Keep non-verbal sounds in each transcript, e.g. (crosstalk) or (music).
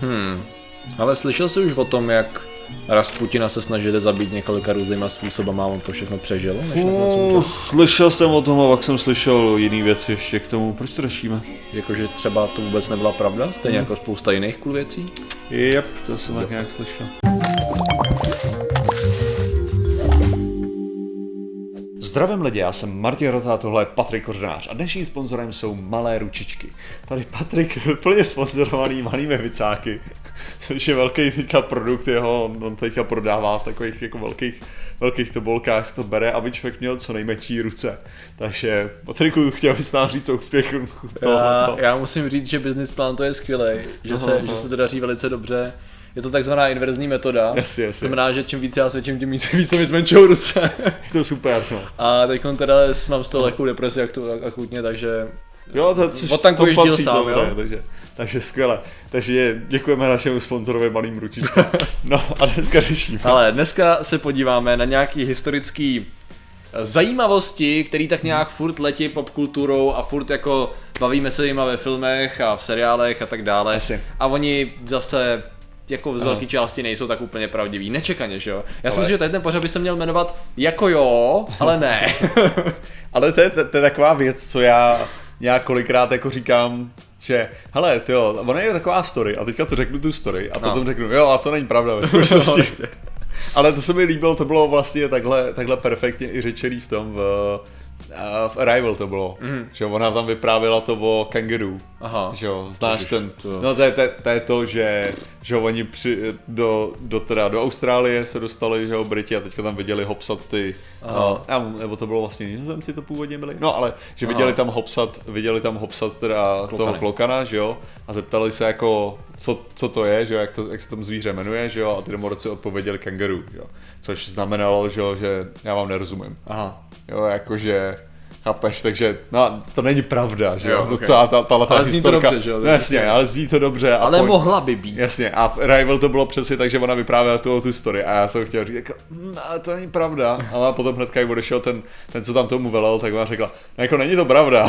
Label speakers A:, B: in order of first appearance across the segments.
A: Hmm. Ale slyšel jsi už o tom, jak Rasputina se snažili zabít několika různýma způsobama a on to všechno přežil, než nakonec umřel?
B: slyšel jsem o tom a pak jsem slyšel jiný věci ještě k tomu. Proč to řešíme?
A: Jakože třeba to vůbec nebyla pravda, stejně jako spousta jiných cool věcí.
B: Jep, to jsem tak nějak slyšel. Zdravím lidi, já jsem Martin Rota, tohle je Patrik Kořenář a dnešním sponzorem jsou Malé ručičky. Tady Patrik (laughs) plně sponzorovaný malými vicáky, což je velký teďka produkt jeho, on, teďka prodává v takových jako velkých, velkých tobolkách, to bere, aby člověk měl co nejmenší ruce. Takže Patriku, chtěl bys nám říct o úspěchu
A: Já, já musím říct, že business plán to je skvělý, že
B: Aha,
A: se,
B: aha.
A: že se to daří velice dobře. Je to takzvaná inverzní metoda.
B: Jasně,
A: To
B: jasně.
A: znamená, že čím více já svědčím, tím více, (laughs) více mi zmenšou ruce. (laughs)
B: Je to super, no.
A: A teď teda mám z toho lehkou depresi aktu- akutně, takže
B: Jo, to, což to patří
A: sám,
B: samozřejmě,
A: jo?
B: takže, takže skvěle. Takže děkujeme našemu sponzorovi malým ručičkám. (laughs) No a dneska řešíme.
A: Ale dneska se podíváme na nějaký historický eh, zajímavosti, který tak nějak furt letí popkulturou a furt jako bavíme se jima ve filmech a v seriálech a tak dále.
B: Jasně.
A: A oni zase jako z velké části nejsou tak úplně pravdiví. Nečekaně, že jo? Já si
B: Ale-
A: myslím, že tady ten pořad by se měl jmenovat jako jo, ale ne. (laughs)
B: Ale to je, to, to je taková věc, co já nějak kolikrát jako říkám, že hele, tyjo, ona je taková story a teďka to řeknu tu story a
A: No.
B: potom řeknu, jo, a to není pravda ve (laughs) skutečnosti. Ale to se mi líbilo, to bylo vlastně takhle, takhle perfektně i řečený v tom, v, a v Arrival to bylo, mm. že ona tam vyprávěla to o kangaroo.
A: Aha.
B: Že jo, znáš
A: Ježiš,
B: ten,
A: to-
B: no to je, to, je- to je to, že, že oni při, do, do, teda do Austrálie se dostali, že jo, Briti a teďka tam viděli hopsat ty,
A: Aha.
B: a, nebo to bylo vlastně nizozemci to původně byli, no ale, že viděli tam hopsat, viděli tam hopsat teda
A: Klokany.
B: toho klokana, že jo, a zeptali se jako, co, co to je, že jo, jak, to, jak se tam zvíře jmenuje, že jo, a ty domorodci odpověděli kangaroo, jo, což znamenalo, že jo, že já vám nerozumím,
A: Aha.
B: jo, jakože, Chápeš, takže no, to není pravda, že jo,
A: Jo,
B: to
A: ok.
B: celá ta, tahle ta
A: Ale zní to
B: historka,
A: dobře, že jo,
B: no, jasně, ale zní to dobře. A
A: Ale
B: pojď-
A: mohla by být.
B: Jasně, a Rival to bylo přesně tak, že ona vyprávěla tu, tu story a já jsem chtěl říct, jako, "Mm, ale to není pravda. Ale potom hnedka, jak odešel ten, ten, co tam tomu velel, tak ona řekla, no jako není to pravda.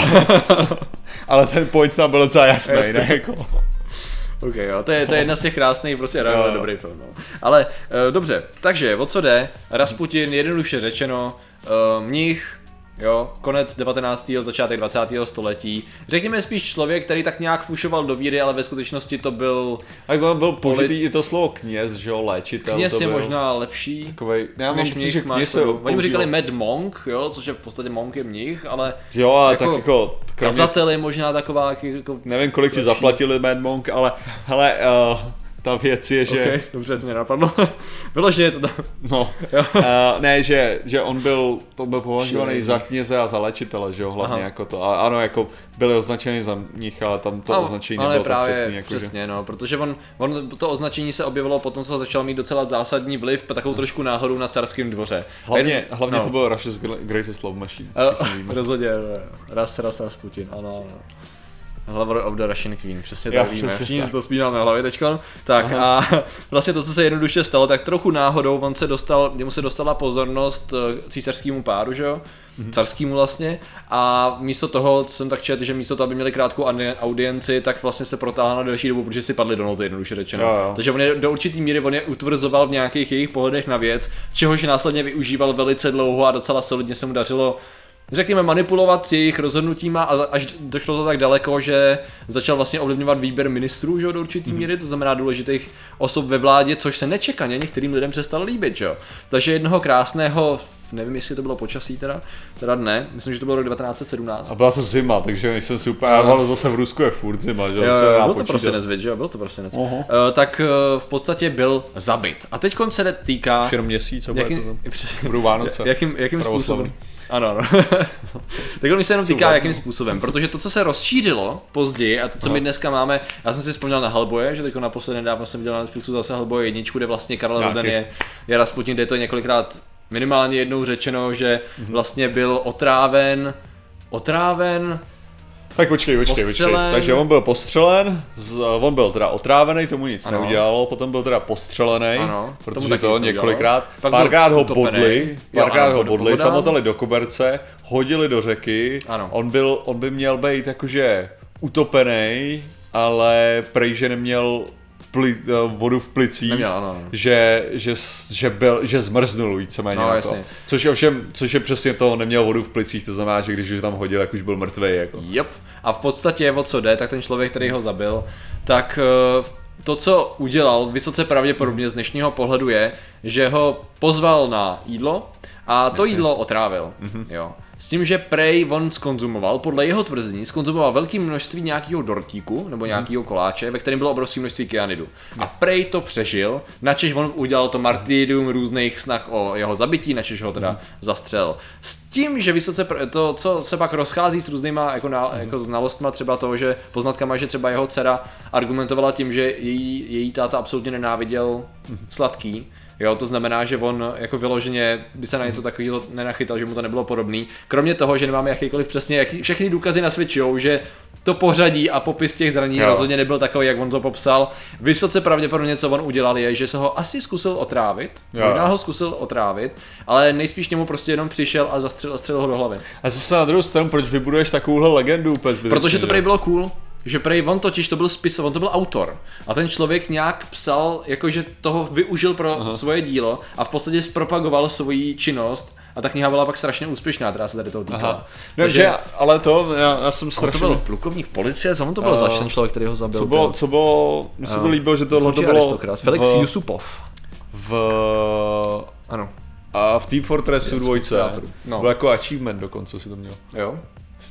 B: (laughs) ale ten point tam byl docela jasný,
A: Jasně.
B: ne jako.
A: Ok, jo, to je, to je jedna z těch krásných, prostě
B: jo.
A: dobrý film. No. Ale uh, dobře, takže o co jde? Rasputin, jednoduše řečeno, uh, mních, jo, konec 19. začátek 20. století. Řekněme spíš člověk, který tak nějak fušoval do víry, ale ve skutečnosti to byl
B: Tak on byl použitý i to slovo kněz, že jo, léčitel.
A: kněz
B: to
A: je
B: byl.
A: možná lepší.
B: Takovej, já mám pocit, že kněz se.
A: Oni mu říkali. Mad Monk, jo, což je v podstatě monk je mnich, ale
B: Jo, ale
A: jako
B: tak jako, kromě,
A: kazatel je možná taková jako...
B: nevím kolik ti zaplatili Mad Monk, ale hele, uh, ta věc je, že...
A: Ok, dobře, to mě napadlo. (laughs) Vyloženě to tam.
B: No, uh, ne, že, že on byl, to byl považovaný za kněze a za léčitele, že jo, hlavně
A: Aha.
B: jako to. A ano, jako byli označeni za nich, ale tam to
A: No,
B: označení nebylo
A: právě
B: tak přesný. Jako,
A: přesně, no, protože on, on, to označení se objevilo potom, co začal mít docela zásadní vliv, takovou trošku náhodou na carském dvoře.
B: Že, hlavně,
A: Jen-
B: hlavně
A: no.
B: to byl Russia's Gr- Greatest Love Machine. Víme. (laughs)
A: Rozhodně, raz, raz, raz Putin, ano, ano. Hlavor of the Russian Queen, přesně
B: Jo,
A: tak víme.
B: přesně
A: Všichni
B: tak.
A: si to spínám na hlavě teďkon. Tak a (laughs) vlastně to, co se jednoduše stalo, tak trochu náhodou on se dostal, jemu se dostala pozornost eh, císařskému páru, že jo?
B: Mhm.
A: Carskému vlastně. A místo toho, co jsem tak četl, že místo toho, aby měli krátkou audienci, tak vlastně se protáhla na delší dobu, protože si padli do noty, jednoduše řečeno.
B: Jo, jo.
A: Takže on je do určitý míry on je utvrzoval v nějakých jejich pohledech na věc, čehož následně využíval velice dlouho a docela solidně se mu dařilo řekněme, manipulovat s jejich rozhodnutíma a až došlo to tak daleko, že začal vlastně ovlivňovat výběr ministrů, že do určitý míry, to znamená důležitých osob ve vládě, což se nečekaně některým lidem přestalo líbit, že jo. Takže jednoho krásného, nevím, jestli to bylo počasí teda, teda ne, myslím, že to bylo rok 1917.
B: A byla to zima, takže nejsem si úplně, ale zase v Rusku je furt zima, že
A: Jo,
B: se
A: jo,
B: dá
A: byl to prostě nezvěd, že jo, byl to prostě nezvěd.
B: Aha.
A: Uh, tak uh, v podstatě byl zabit. A teď se týká...
B: Už jenom měsíc, a bude to tam. (laughs)
A: Jakým, přesně,
B: Budou Vánoce.
A: jakým, jakým způsobem? Ano, ano. (laughs) tak mi se jenom týká, jakým způsobem, protože to, co se rozšířilo později a to, co my dneska máme, já jsem si vzpomněl na Hellboye, že teď naposledy nedávno jsem viděl na Netflixu zase Hellboye jedničku, kde vlastně Karel. Roden je, je Rasputin, kde je to několikrát minimálně jednou řečeno, že vlastně byl otráven, otráven,
B: Tak počkej, počkej, počkej.
A: Postřelen.
B: Takže on byl postřelen, z, on byl teda otrávený, tomu nic
A: Ano.
B: neudělalo, potom byl teda postřelený,
A: Ano,
B: protože to několikrát,
A: Pak
B: párkrát ho
A: utopený.
B: bodli, párkrát ho bodli, samotali do koberce, hodili do řeky,
A: Ano.
B: on byl, on by měl být jakože utopený, ale prej, že neměl pli, uh, vodu v plicích,
A: Neměl, ano.
B: že, že, že, byl, že zmrznul víceméně
A: No,
B: na to.
A: jasně.
B: Což je ovšem, což je přesně to, neměl vodu v plicích, to znamená, že když ho tam hodil, jak už byl mrtvý. Jako.
A: Yep. A v podstatě o co jde, tak ten člověk, který ho zabil, tak eh, to, co udělal, vysoce pravděpodobně z dnešního pohledu je, že ho pozval na jídlo a to jídlo otrávil. Jo. S tím, že Prej on skonzumoval, podle jeho tvrzení, skonzumoval velké množství nějakého dortíku nebo nějakého koláče, ve kterém bylo obrovské množství kyanidu. A Prej to přežil, načež on udělal to martyrium různých snah o jeho zabití, načež ho teda zastřelil. S tím, že vysoce to, co se pak rozchází s různýma jako, na, jako znalostma třeba toho, že poznatkama, že třeba jeho dcera argumentovala tím, že její, její táta absolutně nenáviděl sladký, Jo, to znamená, že on jako vyloženě by se na něco takového nenachytal, že mu to nebylo podobný. Kromě toho, že nemáme jakýkoliv přesně, jaký, všechny důkazy nasvědčují, že to pořadí a popis těch zranění rozhodně nebyl takový, jak on to popsal. Vysoce pravděpodobně, co on udělal, je, že se ho asi zkusil otrávit.
B: Jo.
A: Možná ho zkusil otrávit, ale nejspíš němu prostě jenom přišel a zastřelil, zastřelil ho do hlavy.
B: A zase na druhou stranu, proč vybuduješ takovouhle legendu úplně zbytečně,
A: Protože to prej bylo cool. Že prej on totiž to byl spis, on to byl autor. A ten člověk nějak psal, jakože toho využil pro Aha. svoje dílo a v podstatě zpropagoval svoji činnost. A ta kniha byla pak strašně úspěšná, která se tady toho týkala.
B: Aha. No, že, ale to, já, já jsem strašně...
A: to byl plukovník policie, co on to byl
B: Eh,
A: za ten člověk, který ho zabil?
B: Co bylo, co bylo, mně se to
A: Eh,
B: líbilo, že tohle to bylo
A: aristokrat. Felix
B: v,
A: Yusupov.
B: v,
A: Ano.
B: a v Team Fortressu dvojce.
A: No.
B: byl jako achievement dokonce si to měl.
A: Jo.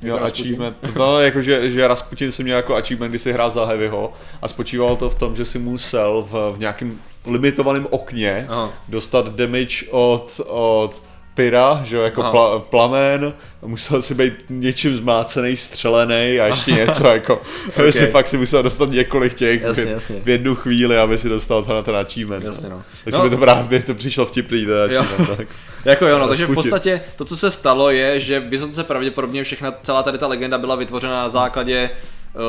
B: Měl
A: Jako
B: achievement, no, jako že, že Rasputin si měl jako achievement, kdy si hrál za Heavyho a spočívalo to v tom, že si musel v, v nějakém limitovaném okně
A: Aha.
B: dostat damage od, od pyra, že jo, jako
A: Aha.
B: pla, plamen, musel si být něčím zmácený, střelený a ještě (laughs) něco jako, okay. si fakt si musel dostat několik těch
A: Jasně,
B: v,
A: jasně.
B: v jednu chvíli, aby si dostal ten, ten achievement.
A: Jasně, no.
B: Takže
A: No.
B: mi to právě to přišlo vtipný, ten achievement, tak. (laughs)
A: Jako jo, no, takže v podstatě to, co se stalo, je, že vysoce pravděpodobně všechna, celá tady ta legenda byla vytvořena na základě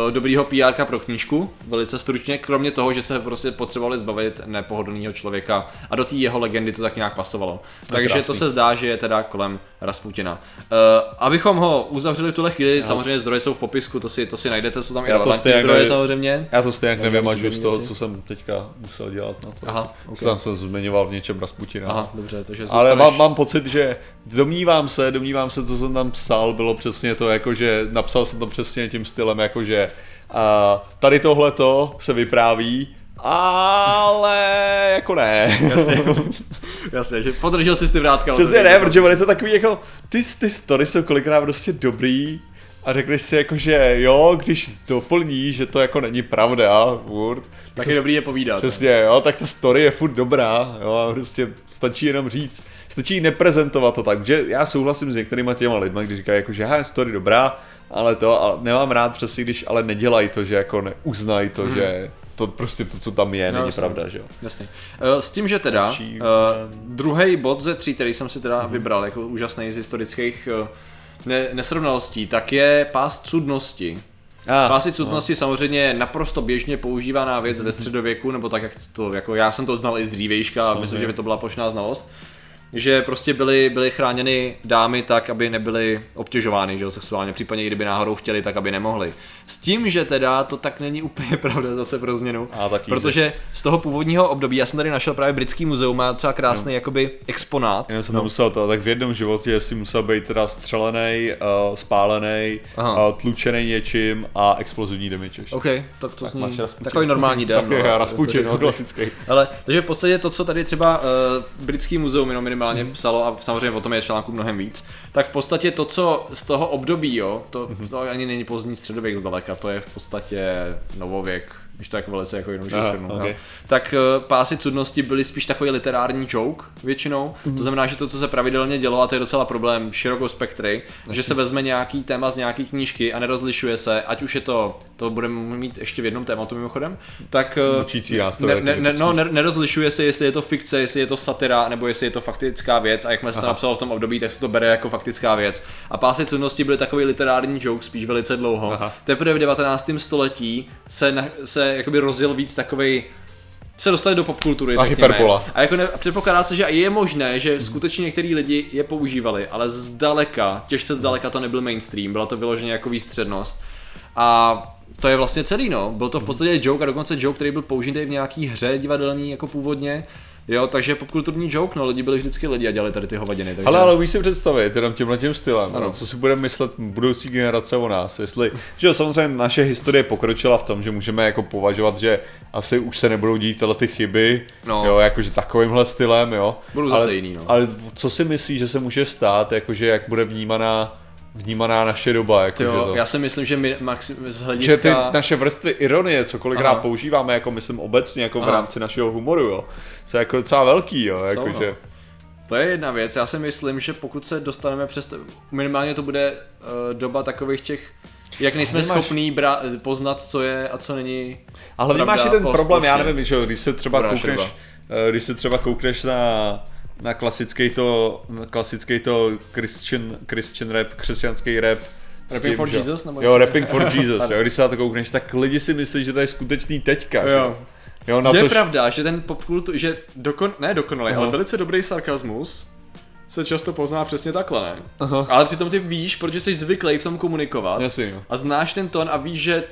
A: dobrýho PR pro knížku, velice stručně, kromě toho, že se prostě potřebovali zbavit nepohodlného člověka a do té jeho legendy to tak nějak pasovalo. Takže to
B: krásný.
A: se zdá, že je teda kolem Rasputina. Uh, abychom ho uzavřeli v tuhle chvíli, samozřejmě zdroje jsou v popisku, to si, to si najdete, jsou tam i
B: Já to
A: relevantní zdroje
B: nevím.
A: samozřejmě.
B: Já to stejně
A: Nevím,
B: nevymažu z toho, co jsem teďka musel dělat na to.
A: Aha, ok.
B: Tam jsem zmiňoval v něčem Rasputina.
A: Aha, dobře, takže
B: Ale
A: zůstaneš-
B: mám, mám pocit, že domnívám se, domnívám se, co jsem tam psal, bylo přesně to, jako že napsal jsem to přesně tím stylem, jako že a, tady tohleto se vypráví, ale jako ne.
A: Jasně, (laughs) jasně, že podržel si ty vrátka.
B: Přesně ne, protože on je to takový jako, ty, ty story jsou kolikrát prostě dobrý a řekneš si jako, že jo, když doplní, že to jako není pravda, furt,
A: Tak
B: to
A: je dobrý je povídat.
B: Přesně, jo, tak ta story je furt dobrá, jo, a prostě stačí jenom říct, stačí neprezentovat to tak, že já souhlasím s některýma těma lidma, když říkají jako, že je story dobrá, ale to, a nemám rád přesně, když ale nedělají to, že jako neuznají to, že to prostě to, co tam je,
A: No,
B: není
A: jasně.
B: pravda, že jo.
A: Jasně. Eh, S tím, že teda uh, druhý bod ze tří, který jsem si teda vybral jako úžasný z historických uh, ne- nesrovnalostí, tak je pás cudnosti.
B: A,
A: Pásy cudnosti samozřejmě je naprosto běžně používaná věc ve středověku, nebo tak, jak to, jako já jsem to znal i z dřívějška a myslím,
B: Samozřejmě.
A: že by to byla plošná znalost. Že prostě byly, byly chráněny dámy tak, aby nebyly obtěžovány že jo, sexuálně, případně i kdyby náhodou chtěli, tak aby nemohli. S tím, že teda to tak není úplně (laughs) pravda zase pro změnu,
B: A taky
A: protože z toho původního období, já jsem tady našel právě britský muzeum, má docela krásný jakoby exponát.
B: Jenom jsem to musel to, tak v jednom životě si musel být teda střelený, uh, spálený,
A: Aha.
B: uh, tlučený něčím a explozivní damage ještě.
A: OK, tak to
B: Tak
A: zní takový normální den. (laughs) No.
B: Rasputin, no, klasický.
A: Ale, takže v podstatě to, co tady třeba uh, britský muzeum jenom minimálně
B: Mhm.
A: psalo, a samozřejmě o tom je článků mnohem víc, tak v podstatě to, co z toho období, jo, to,
B: Mhm.
A: to ani není pozdní středověk zdaleka, to je v podstatě novověk, když to jako velice jako jednoduše
B: Aha,
A: shrnu,
B: ok.
A: jo. Tak uh, pásy cudnosti byly spíš takový literární joke většinou,
B: Mhm.
A: to znamená, že to, co se pravidelně dělo, a to je docela problém širokou spektry, že se vezme nějaký téma z nějaký knížky a nerozlišuje se, ať už je to, to budeme mít ještě v jednom tématu mimochodem, tak
B: Učící nástroj,
A: ne, ne, ne,
B: typický.
A: no, ne, nerozlišuje se, jestli je to fikce, jestli je to satira, nebo jestli je to faktická věc a jakmile se to napsalo v tom období, tak se to bere jako faktická věc. A pásy cudnosti byly takový literární joke spíš velice dlouho.
B: Aha.
A: Teprve v 19. století se, na, se jakoby rozjel víc takový se dostali do popkultury.
B: A hyperbola.
A: A jako ne, předpokládá se, že je možné, že skutečně některý lidi je používali, ale zdaleka, těžce zdaleka to nebyl mainstream, byla to vyloženě jako výstřednost. A to je vlastně celý, no. Byl to v podstatě joke a dokonce joke, který byl použitý v nějaký hře divadelní jako původně. Jo, takže popkulturní joke, no, lidi byli vždycky lidi a dělali tady ty hovadiny. Takže...
B: Ale, ale umíš si představit, jenom tímhle tím stylem,
A: Ano.
B: no, co si budeme myslet budoucí generace o nás, jestli, že jo, samozřejmě naše historie pokročila v tom, že můžeme jako považovat, že asi už se nebudou dít tyhle ty chyby,
A: No.
B: jo, jakože takovýmhle stylem, jo.
A: Budou zase
B: ale,
A: jiný, no.
B: Ale co si myslíš, že se může stát, jakože jak bude vnímaná, vnímaná naše doba, jakože
A: jo,
B: to.
A: já si myslím, že my, maxim, z
B: Že ty
A: hlediska...
B: naše vrstvy ironie, co kolikrát
A: Aha.
B: používáme, jako myslím obecně, jako v
A: Aha.
B: rámci našeho humoru, jo, jsou jako docela velký, jo,
A: Jsou,
B: jakože.
A: no. To je jedna věc, já si myslím, že pokud se dostaneme přes, minimálně to bude uh, doba takových těch, jak nejsme
B: nemáš-
A: schopní bra- poznat, co je a co není.
B: Ale máš i ten problém, já nevím, že jo, když se třeba
A: Dobrá
B: koukneš, eh, když se třeba koukneš na, na klasický to, na klasický to Christian, Christian rap, křesťanský rap.
A: Rapping
B: tím,
A: for
B: že-
A: Jesus, nebo
B: Jo? Rapping for (laughs) Jesus, jo, když se na to koukneš, tak lidi si myslí, že to je skutečný teďka, že
A: Jo.
B: Jo, na
A: je
B: to,
A: pravda, že ten popkultu, že dokon, ne dokonalý,
B: Aha.
A: ale velice dobrý sarkazmus se často pozná přesně takhle, ne?
B: Aha.
A: Ale přitom ty víš, protože jsi zvyklý v tom komunikovat
B: Jasně, jo.
A: a znáš ten tón a víš, že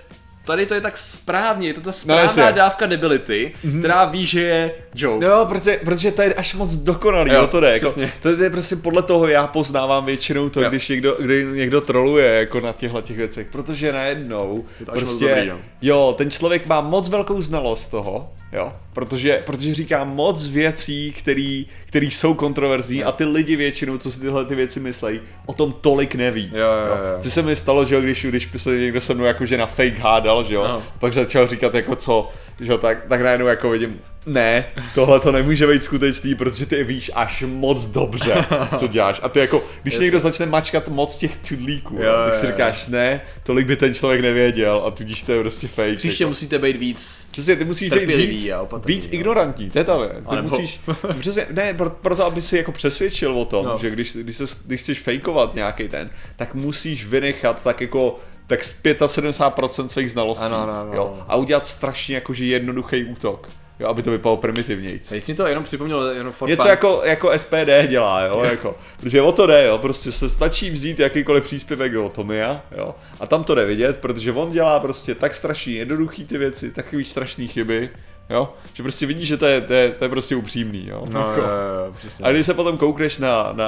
A: tady to je tak správně, je to ta správná
B: jasně.
A: dávka debility, která ví, že je joke.
B: Jo, protože, protože to je až moc dokonalý,
A: Jo,
B: jo, to jde. Jako, to je prostě podle toho já poznávám většinou to,
A: Jo.
B: když někdo, kdy někdo troluje jako na těchto těch věcech, protože najednou
A: Je to
B: prostě,
A: dobrý, no.
B: jo, ten člověk má moc velkou znalost toho, jo, protože, protože říká moc věcí, který, který jsou kontroverzní
A: Jo.
B: a ty lidi většinou, co si tyhle ty věci myslejí, o tom tolik neví.
A: Jo, jo, jo.
B: Co se mi stalo, že jo, když, když se někdo se mnou jakože na fake hádal, že jo,
A: Ano.
B: pak začal říkat jako co, že jo, tak, tak najednou jako vidím, ne, tohle to nemůže být skutečný, protože ty víš až moc dobře, (laughs) co děláš. A ty jako, když
A: Jasně.
B: někdo začne mačkat moc těch čudlíků,
A: Jo,
B: tak si říkáš, ne, tolik by ten člověk nevěděl a tudíž to je prostě fake.
A: Příště
B: jako.
A: musíte být víc.
B: Přesně, ty musíš být víc,
A: a opatrný,
B: víc
A: jo.
B: ignorantní, to je ta věc. Ty
A: nebo-
B: musíš, (laughs) přesně, ne, pro, proto, aby si jako přesvědčil o tom,
A: No.
B: že když, když, se, když chceš fejkovat nějaký ten, tak musíš vynechat tak jako tak z 75% svých znalostí
A: Ano, ano, ano,
B: jo, a udělat strašně jakože jednoduchý útok, jo, aby to vypadalo primitivnějc.
A: Teď mi to jenom připomnělo, jenom for
B: Něco
A: fun.
B: jako, jako SPD dělá, jo, (laughs) jako, protože o to jde, jo, prostě se stačí vzít jakýkoliv příspěvek do Tomia, jo, a tam to jde vidět, protože on dělá prostě tak strašně jednoduchý ty věci, takový strašný chyby, jo, že prostě vidíš, že to je, to je, to je prostě upřímný, jo.
A: No,
B: jako.
A: jo, jo, přesně.
B: A když se potom koukneš na, na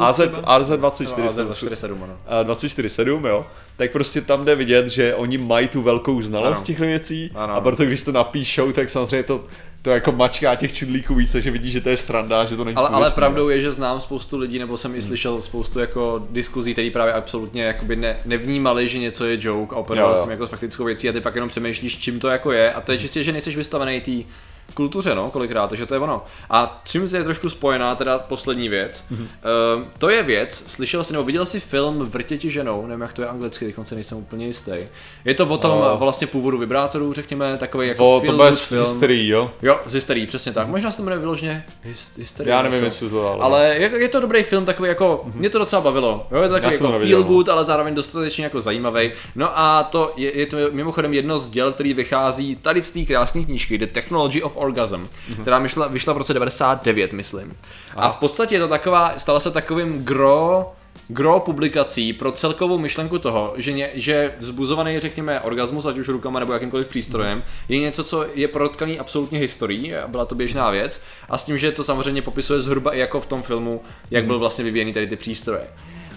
B: AZ,
A: třeba?
B: AZ24,
A: No,
B: jsem-
A: AZ247, ano.
B: a 24-7, jo, tak prostě tam jde vidět, že oni mají tu velkou znalost
A: Ano.
B: těch věcí
A: Ano.
B: a proto když to napíšou, tak samozřejmě to, to jako mačká těch čudlíků víc, takže vidíš, že to je sranda, že to není
A: Ale, ale pravdou je, že znám spoustu lidí, nebo jsem i
B: Hmm.
A: slyšel spoustu jako diskuzí, které právě absolutně jakoby ne, nevnímali, že něco je joke a
B: jo.
A: jsem jako s faktickou věcí a ty pak jenom přemýšlíš, čím to jako je a to je čistě, že nejsi vystavený té kultuře, no, kolikrát, takže to je ono. A čím je trošku spojená, teda poslední věc,
B: Mhm.
A: mm-hmm. uh, to je věc, slyšel jsi nebo viděl jsi film Vrtěti ženou, nevím jak to je anglicky, teď se nejsem úplně jistý. Je to o tom
B: No.
A: vlastně původu vibrátorů, řekněme, takový jako
B: O, to
A: feel
B: bude
A: film.
B: hysterii, jo?
A: Jo, z hysterii, přesně tak. Možná se to jmenuje vyloženě hys- hysterie.
B: Já nevím, jestli to dalo.
A: Ale je, je, to dobrý film, takový jako, mě to docela bavilo. Jo, je to takový
B: to
A: jako feel good, ale zároveň dostatečně jako zajímavý. No a to je, je to mimochodem jedno z děl, který vychází tady z té krásné knížky The Technology of Orgasm, která vyšla, vyšla v roce 99, myslím. A v podstatě je to taková, stala se takovým gro gro publikací pro celkovou myšlenku toho, že, ně, že vzbuzovaný, řekněme, orgasmus, ať už rukama nebo jakýmkoliv přístrojem, je něco, co je protkaný absolutně historií, a byla to běžná věc, a s tím, že to samozřejmě popisuje zhruba i jako v tom filmu, jak byl vlastně vyvíjený tady ty přístroje.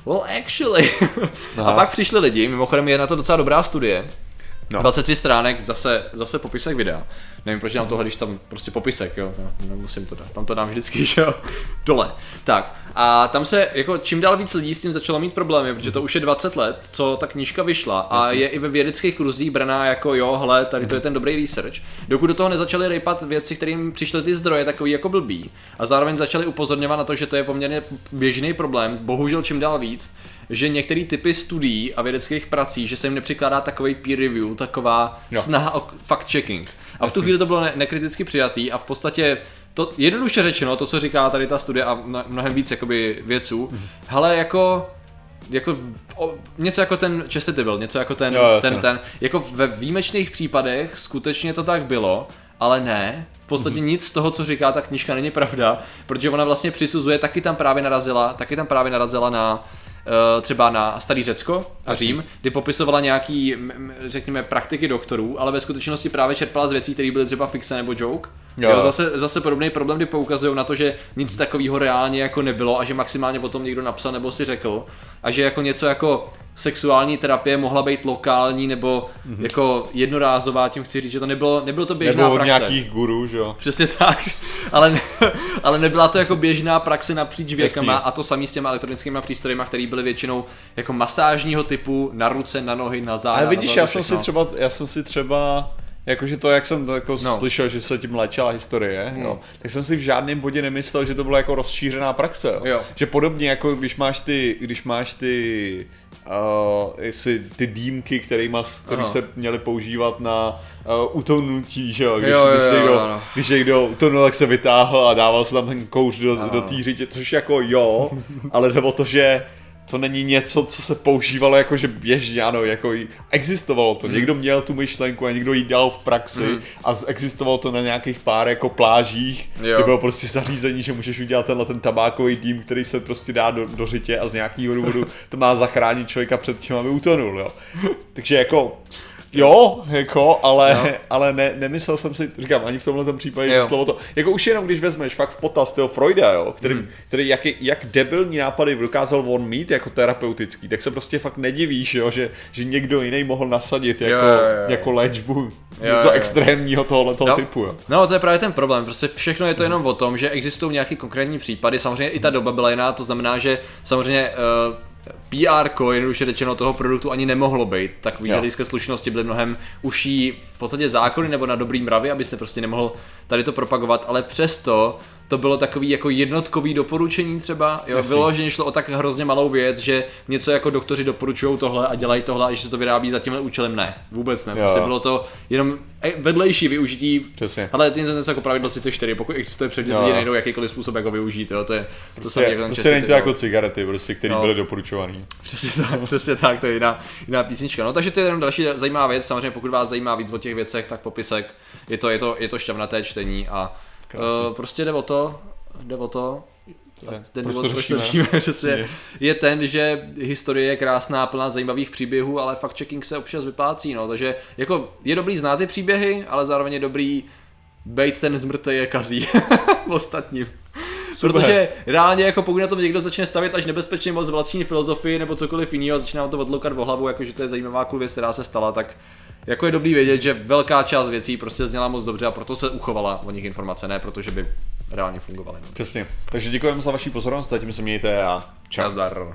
A: Well, actually. (laughs) a
B: Aha.
A: pak přišli lidi, mimochodem je na to docela dobrá studie,
B: No.
A: 23 stránek, zase, zase popisek videa. Nevím, proč dám tohle, když tam prostě popisek, jo, nemusím to dát, tam to dám vždycky, že (laughs) jo, dole. Tak, a tam se, jako čím dál víc lidí s tím začalo mít problémy, protože to už je 20 let, co ta knížka vyšla a je i ve vědeckých kruzích braná jako jo, hele, tady to je ten dobrý research. Dokud do toho nezačaly rejpat věci, kterým přišly ty zdroje takový jako blbý a zároveň začali upozorňovat na to, že to je poměrně běžný problém, bohužel čím dál víc, že některé typy studií a vědeckých prací, že se jim nepřikládá takový peer review, taková
B: Jo.
A: snaha o fact checking. A v tu chvíli to bylo ne- nekriticky přijatý a v podstatě to jednoduše řečeno, to, co říká tady ta studie a mno- mnohem víc jakoby věců,
B: Mhm.
A: hele, jako jako o, něco jako ten Chastity byl, něco jako ten,
B: Jo,
A: ten, ten, jako ve výjimečných případech skutečně to tak bylo, ale ne, v podstatě
B: Mhm.
A: nic z toho, co říká ta knížka, není pravda, protože ona vlastně přisuzuje, taky tam právě narazila, taky tam právě narazila na třeba na Starý Řecko a Řím, kdy popisovala nějaký, řekněme, praktiky doktorů, ale ve skutečnosti právě čerpala z věcí, které byly třeba fixe nebo joke.
B: Jo.
A: Jo. zase, zase podobný problém, kdy poukazují na to, že nic takového reálně jako nebylo a že maximálně potom někdo napsal nebo si řekl a že jako něco jako sexuální terapie mohla být lokální nebo mm-hmm. jako jednorázová, tím chci říct, že to nebylo, nebylo to běžná
B: Nebo od
A: praxe.
B: nějakých gurů, že jo.
A: Přesně tak, (laughs) ale, ne, ale nebyla to jako běžná praxe napříč věkama
B: Jasný.
A: a to samý s těma elektronickými přístrojemi, které byly většinou jako masážního typu na ruce, na nohy, na záda.
B: Ale vidíš, já jsem si třeba, já jsem si třeba Jakože to, jak jsem to jako no. Slyšel, že se tím léčila historie,
A: No.
B: jo, tak jsem si v žádném bodě nemyslel, že to byla jako rozšířená praxe. Jo.
A: Jo.
B: Že podobně jako když máš ty, když máš ty, uh, jestli ty dýmky, který
A: Aha.
B: se měly používat na uh, utonutí, že jo, když,
A: Jo, jo,
B: když,
A: jo,
B: někdo,
A: no,
B: když někdo utonul, tak se vytáhl a dával se tam ten kouř do,
A: Ano.
B: do té řitě, což jako jo, (laughs) ale jde o to, že to není něco, co se používalo jakože běžně, ano, jako existovalo to. Někdo měl tu myšlenku a někdo ji dělal v praxi
A: Mhm.
B: a existovalo to na nějakých pár jako plážích,
A: Jo.
B: kde bylo prostě zařízení, že můžeš udělat tenhle ten tabákový dým, který se prostě dá do, do řitě a z nějakého důvodu (laughs) to má zachránit člověka před tím, aby utonul, jo. Takže jako Jo, jako, ale,
A: No.
B: ale ne, nemyslel jsem si, říkám, ani v tomhle případě, že
A: Jo.
B: slovo to, jako už jenom když vezmeš fakt v potaz toho Freuda, jo, který,
A: Hmm.
B: který jak, jak debilní nápady dokázal on mít jako terapeutický, tak se prostě fakt nedivíš, jo, že, že někdo jiný mohl nasadit jako,
A: Jo, jo, jo.
B: jako léčbu
A: Jo,
B: něco
A: jo,
B: extrémního tohohle toho
A: No.
B: typu, jo.
A: No, to je právě ten problém. Prostě všechno je to jenom o tom, že existují nějaký konkrétní případy. Samozřejmě i ta doba byla jiná, to znamená, že samozřejmě uh, PR, jednoduše řečeno, toho produktu ani nemohlo být. Že lidské slušnosti byly mnohem uší v podstatě zákony nebo na dobrý mravy, abyste prostě nemohl tady to propagovat, ale přesto to bylo takový jako jednotkový doporučení třeba, jo,
B: Jasný.
A: bylo, že šlo o tak hrozně malou věc, že něco jako doktoři doporučují tohle a dělají tohle a že se to vyrábí za tímhle účelem, ne, vůbec ne,
B: Jo.
A: prostě bylo to jenom e, vedlejší využití
B: Přesně.
A: ale je to něco jako pravidlo 34, pokud existuje předmět, lidi najdou jakýkoliv způsob, jak ho využít, jo, to je, to
B: Prostě,
A: samé jako
B: prostě není to jako cigarety, prostě, které
A: No.
B: byly doporučované.
A: Přesně tak, (laughs) přesně tak, to je jiná, jiná písnička. No takže to je jenom další zajímavá věc, samozřejmě pokud vás zajímá víc o těch věcech, tak popisek, je to, je to, je to šťavnaté čtení a
B: Krásný.
A: uh, prostě jde o to, jde o to, a ten důvod, proč to řešíme? (laughs) přesně,
B: Je.
A: je ten, že historie je krásná, plná zajímavých příběhů, ale fakt checking se občas vyplácí, no, takže jako je dobrý znát ty příběhy, ale zároveň je dobrý bejt ten zmrtej je kazí (laughs) ostatním.
B: Super.
A: Protože reálně, jako pokud na tom někdo začne stavět až nebezpečně moc vlastní filozofii nebo cokoliv jiného a začíná to odloukat o hlavu, jakože to je zajímavá cool věc, která se stala, tak jako je dobrý vědět, že velká část věcí prostě zněla moc dobře a proto se uchovala o nich informace, ne protože by reálně fungovaly. No.
B: Přesně. Takže děkujeme za vaši pozornost, zatím se mějte a čau.
A: Nazdar.